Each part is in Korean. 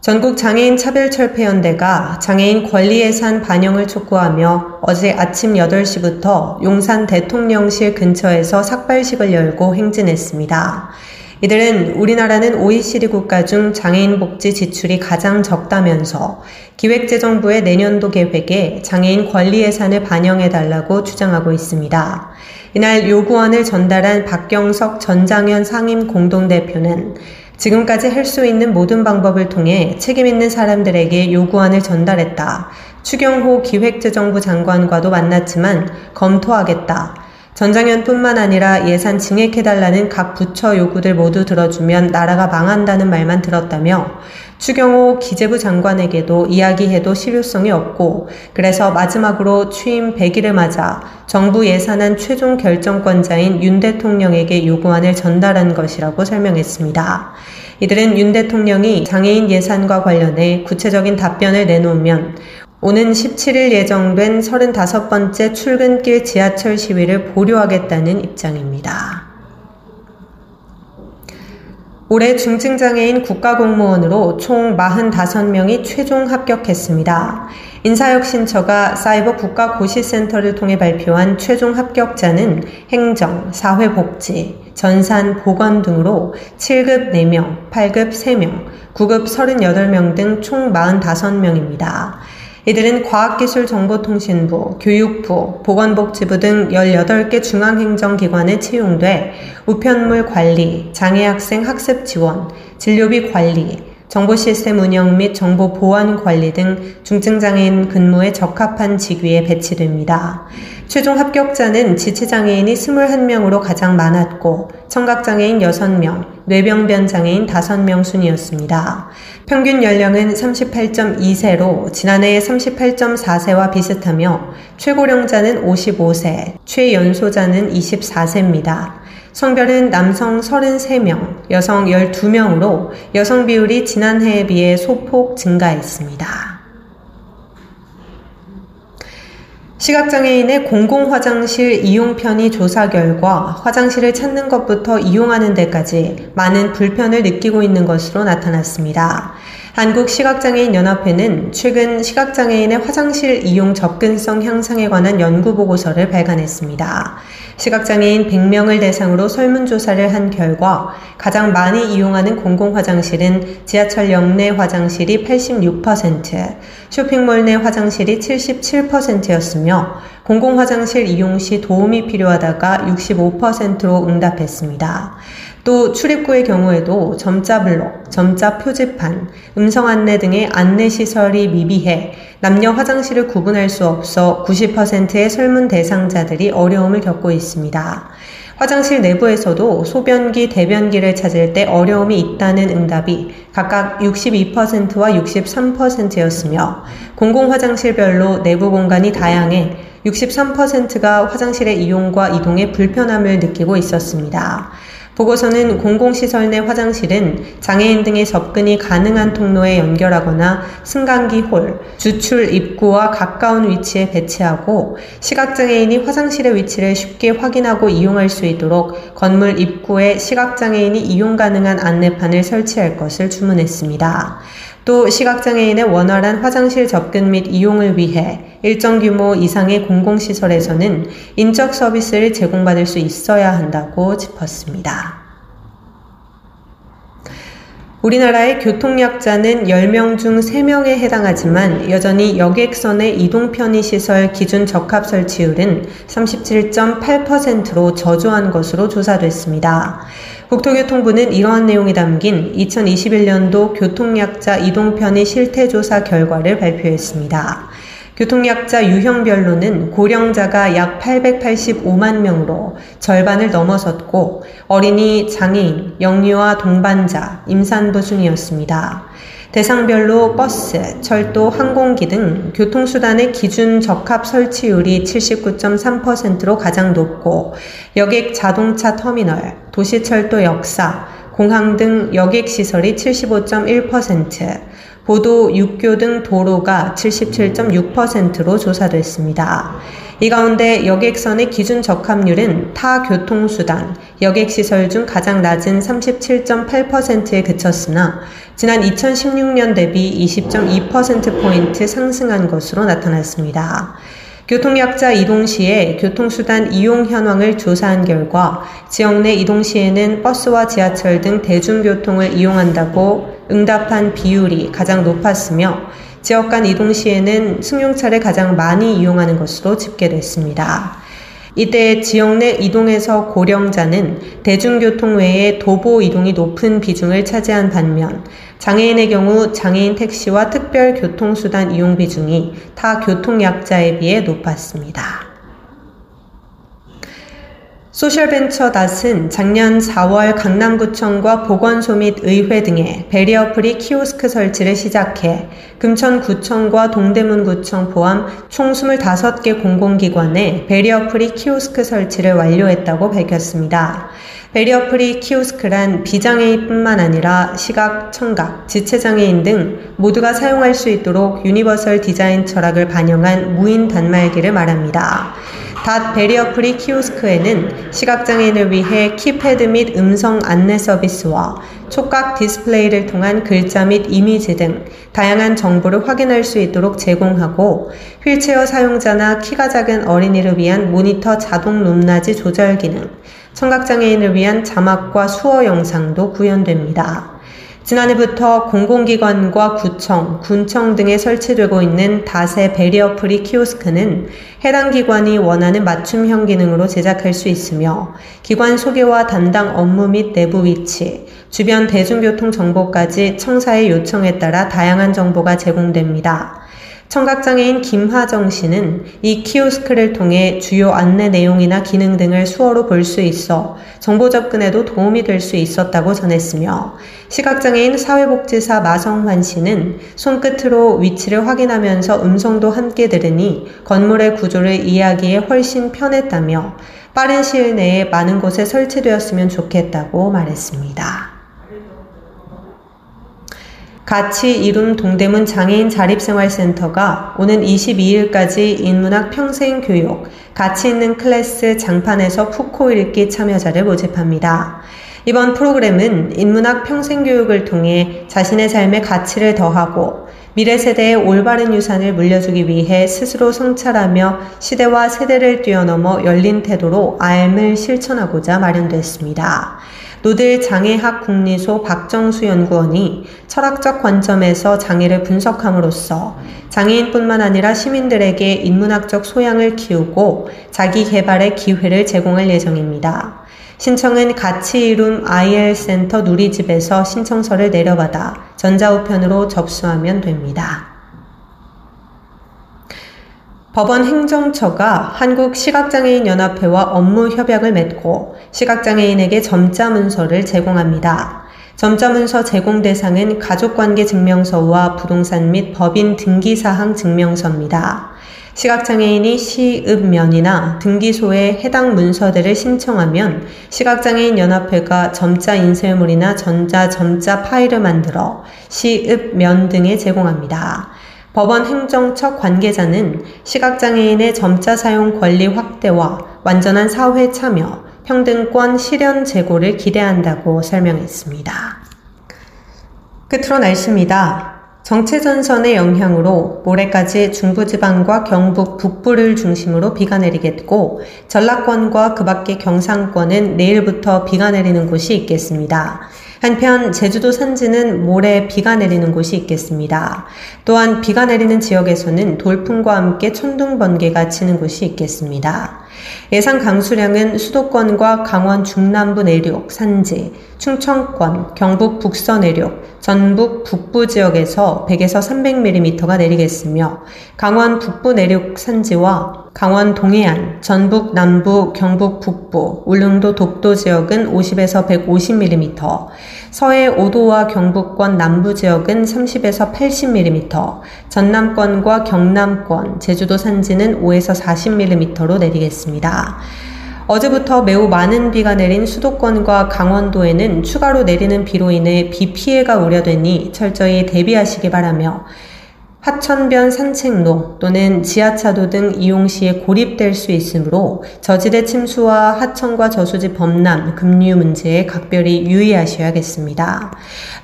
전국 장애인 차별철폐연대가 장애인 권리 예산 반영을 촉구하며 어제 아침 8시부터 용산 대통령실 근처에서 삭발식을 열고 행진했습니다. 이들은 우리나라는 OECD 국가 중 장애인 복지 지출이 가장 적다면서 기획재정부의 내년도 계획에 장애인 권리 예산을 반영해달라고 주장하고 있습니다. 이날 요구안을 전달한 박경석 전장현 상임 공동대표는 지금까지 할 수 있는 모든 방법을 통해 책임있는 사람들에게 요구안을 전달했다. 추경호 기획재정부 장관과도 만났지만 검토하겠다. 전장현뿐만 아니라 예산 증액해달라는 각 부처 요구들 모두 들어주면 나라가 망한다는 말만 들었다며 추경호 기재부 장관에게도 이야기해도 실효성이 없고 그래서 마지막으로 취임 100일을 맞아 정부 예산안 최종 결정권자인 윤 대통령에게 요구안을 전달한 것이라고 설명했습니다. 이들은 윤 대통령이 장애인 예산과 관련해 구체적인 답변을 내놓으면 오는 17일 예정된 35번째 출근길 지하철 시위를 보류하겠다는 입장입니다. 올해 중증장애인 국가공무원으로 총 45명이 최종 합격했습니다. 인사혁신처가 사이버 국가고시센터를 통해 발표한 최종 합격자는 행정, 사회복지, 전산, 보건 등으로 7급 4명, 8급 3명, 9급 38명 등 총 45명입니다. 이들은 과학기술정보통신부, 교육부, 보건복지부 등 18개 중앙행정기관에 채용돼 우편물 관리, 장애학생 학습 지원, 진료비 관리, 정보 시스템 운영 및 정보 보안 관리 등 중증장애인 근무에 적합한 직위에 배치됩니다. 최종 합격자는 지체장애인이 21명으로 가장 많았고 청각장애인 6명, 뇌병변 장애인 5명 순이었습니다. 평균 연령은 38.2세로 지난해의 38.4세와 비슷하며 최고령자는 55세, 최연소자는 24세입니다. 성별은 남성 33명, 여성 12명으로 여성 비율이 지난해에 비해 소폭 증가했습니다. 시각장애인의 공공화장실 이용 편의 조사 결과 화장실을 찾는 것부터 이용하는 데까지 많은 불편을 느끼고 있는 것으로 나타났습니다. 한국시각장애인연합회는 최근 시각장애인의 화장실 이용 접근성 향상에 관한 연구 보고서를 발간했습니다. 시각장애인 100명을 대상으로 설문조사를 한 결과 가장 많이 이용하는 공공화장실은 지하철 역내 화장실이 86%, 쇼핑몰 내 화장실이 77%였으며 공공화장실 이용 시 도움이 필요하다가 65%로 응답했습니다. 또 출입구의 경우에도 점자 블록, 점자 표지판, 음성 안내 등의 안내 시설이 미비해 남녀 화장실을 구분할 수 없어 90%의 설문 대상자들이 어려움을 겪고 있습니다. 화장실 내부에서도 소변기, 대변기를 찾을 때 어려움이 있다는 응답이 각각 62%와 63%였으며 공공 화장실별로 내부 공간이 다양해 63%가 화장실의 이용과 이동에 불편함을 느끼고 있었습니다. 보고서는 공공시설 내 화장실은 장애인 등의 접근이 가능한 통로에 연결하거나 승강기 홀, 주출 입구와 가까운 위치에 배치하고 시각장애인이 화장실의 위치를 쉽게 확인하고 이용할 수 있도록 건물 입구에 시각장애인이 이용 가능한 안내판을 설치할 것을 주문했습니다. 또 시각장애인의 원활한 화장실 접근 및 이용을 위해 일정 규모 이상의 공공시설에서는 인적 서비스를 제공받을 수 있어야 한다고 짚었습니다. 우리나라의 교통약자는 10명 중 3명에 해당하지만 여전히 여객선의 이동 편의시설 기준 적합 설치율은 37.8%로 저조한 것으로 조사됐습니다. 국토교통부는 이러한 내용이 담긴 2021년도 교통약자 이동편의 실태조사 결과를 발표했습니다. 교통약자 유형별로는 고령자가 약 885만 명으로 절반을 넘어섰고 어린이, 장애인, 영유아 동반자, 임산부 순이었습니다. 대상별로 버스, 철도, 항공기 등 교통수단의 기준 적합 설치율이 79.3%로 가장 높고 여객 자동차 터미널, 도시철도 역사, 공항 등 여객 시설이 75.1%, 보도, 육교 등 도로가 77.6%로 조사됐습니다. 이 가운데 여객선의 기준 적합률은 타 교통수단, 여객시설 중 가장 낮은 37.8%에 그쳤으나 지난 2016년 대비 20.2%포인트 상승한 것으로 나타났습니다. 교통약자 이동 시에 교통수단 이용 현황을 조사한 결과 지역 내 이동 시에는 버스와 지하철 등 대중교통을 이용한다고 응답한 비율이 가장 높았으며 지역 간 이동 시에는 승용차를 가장 많이 이용하는 것으로 집계됐습니다. 이때 지역 내 이동에서 고령자는 대중교통 외에 도보 이동이 높은 비중을 차지한 반면 장애인의 경우 장애인 택시와 특별교통수단 이용 비중이 타 교통약자에 비해 높았습니다. 소셜벤처닷은 작년 4월 강남구청과 보건소 및 의회 등의 베리어 프리 키오스크 설치를 시작해 금천구청과 동대문구청 포함 총 25개 공공기관에 베리어 프리 키오스크 설치를 완료했다고 밝혔습니다. 베리어 프리 키오스크란 비장애인뿐만 아니라 시각, 청각, 지체장애인 등 모두가 사용할 수 있도록 유니버설 디자인 철학을 반영한 무인 단말기를 말합니다. 닷 베리어 프리 키오스크에는 시각장애인을 위해 키패드 및 음성 안내 서비스와 촉각 디스플레이를 통한 글자 및 이미지 등 다양한 정보를 확인할 수 있도록 제공하고 휠체어 사용자나 키가 작은 어린이를 위한 모니터 자동 높낮이 조절 기능, 청각장애인을 위한 자막과 수어 영상도 구현됩니다. 지난해부터 공공기관과 구청, 군청 등에 설치되고 있는 닷의 베리어 프리 키오스크는 해당 기관이 원하는 맞춤형 기능으로 제작할 수 있으며 기관 소개와 담당 업무 및 내부 위치, 주변 대중교통 정보까지 청사의 요청에 따라 다양한 정보가 제공됩니다. 청각장애인 김화정 씨는 이 키오스크를 통해 주요 안내 내용이나 기능 등을 수어로 볼 수 있어 정보 접근에도 도움이 될 수 있었다고 전했으며 시각장애인 사회복지사 마성환 씨는 손끝으로 위치를 확인하면서 음성도 함께 들으니 건물의 구조를 이해하기에 훨씬 편했다며 빠른 시일 내에 많은 곳에 설치되었으면 좋겠다고 말했습니다. 같이 이룸 동대문 장애인 자립생활센터가 오는 22일까지 인문학 평생교육 가치 있는 클래스 장판에서 푸코 읽기 참여자를 모집합니다. 이번 프로그램은 인문학 평생교육을 통해 자신의 삶의 가치를 더하고 미래 세대의 올바른 유산을 물려주기 위해 스스로 성찰하며 시대와 세대를 뛰어넘어 열린 태도로 알을 실천하고자 마련됐습니다. 노들 장애학 국리소 박정수 연구원이 철학적 관점에서 장애를 분석함으로써 장애인뿐만 아니라 시민들에게 인문학적 소양을 키우고 자기 개발의 기회를 제공할 예정입니다. 신청은 가치 이룸 IL 센터 누리집에서 신청서를 내려받아 전자우편으로 접수하면 됩니다. 법원 행정처가 한국시각장애인연합회와 업무 협약을 맺고 시각장애인에게 점자 문서를 제공합니다. 점자 문서 제공 대상은 가족관계 증명서와 부동산 및 법인 등기사항 증명서입니다. 시각장애인이 시읍면이나 등기소에 해당 문서들을 신청하면 시각장애인 연합회가 점자 인쇄물이나 전자 점자 파일을 만들어 시읍면 등에 제공합니다. 법원 행정처 관계자는 시각장애인의 점자 사용 권리 확대와 완전한 사회 참여, 평등권 실현 제고를 기대한다고 설명했습니다. 끝으로 날씨입니다. 정체전선의 영향으로 모레까지 중부지방과 경북 북부를 중심으로 비가 내리겠고 전라권과 그 밖의 경상권은 내일부터 비가 내리는 곳이 있겠습니다. 한편 제주도 산지는 모레 비가 내리는 곳이 있겠습니다. 또한 비가 내리는 지역에서는 돌풍과 함께 천둥 번개가 치는 곳이 있겠습니다. 예상 강수량은 수도권과 강원 중남부 내륙, 산지, 충청권, 경북 북서 내륙, 전북 북부 지역에서 100에서 300mm가 내리겠으며 강원 북부 내륙 산지와 강원 동해안, 전북 남부, 경북 북부, 울릉도 독도 지역은 50에서 150mm, 서해 5도와 경북권 남부 지역은 30에서 80mm, 전남권과 경남권, 제주도 산지는 5에서 40mm로 내리겠습니다. 어제부터 매우 많은 비가 내린 수도권과 강원도에는 추가로 내리는 비로 인해 비 피해가 우려되니 철저히 대비하시기 바라며 하천변 산책로 또는 지하차도 등 이용 시에 고립될 수 있으므로 저지대 침수와 하천과 저수지 범람, 급류 문제에 각별히 유의하셔야겠습니다.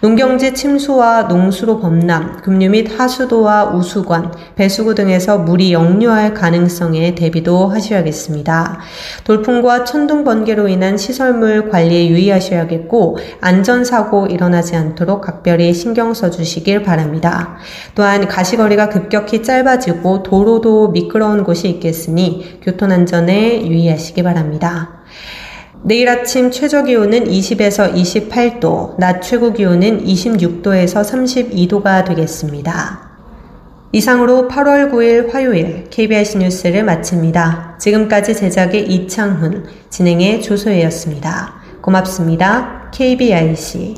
농경지 침수와 농수로 범람, 급류 및 하수도와 우수관, 배수구 등에서 물이 역류할 가능성에 대비도 하셔야겠습니다. 돌풍과 천둥 번개로 인한 시설물 관리에 유의하셔야겠고 안전사고 일어나지 않도록 각별히 신경 써주시길 바랍니다. 또한 가시거리가 급격히 짧아지고 도로도 미끄러운 곳이 있겠으니 교통안전에 유의하시기 바랍니다. 내일 아침 최저 기온은 20에서 28도, 낮 최고 기온은 26도에서 32도가 되겠습니다. 이상으로 8월 9일 화요일 KBS 뉴스를 마칩니다. 지금까지 제작의 이창훈, 진행의 조소혜였습니다. 고맙습니다. KBIC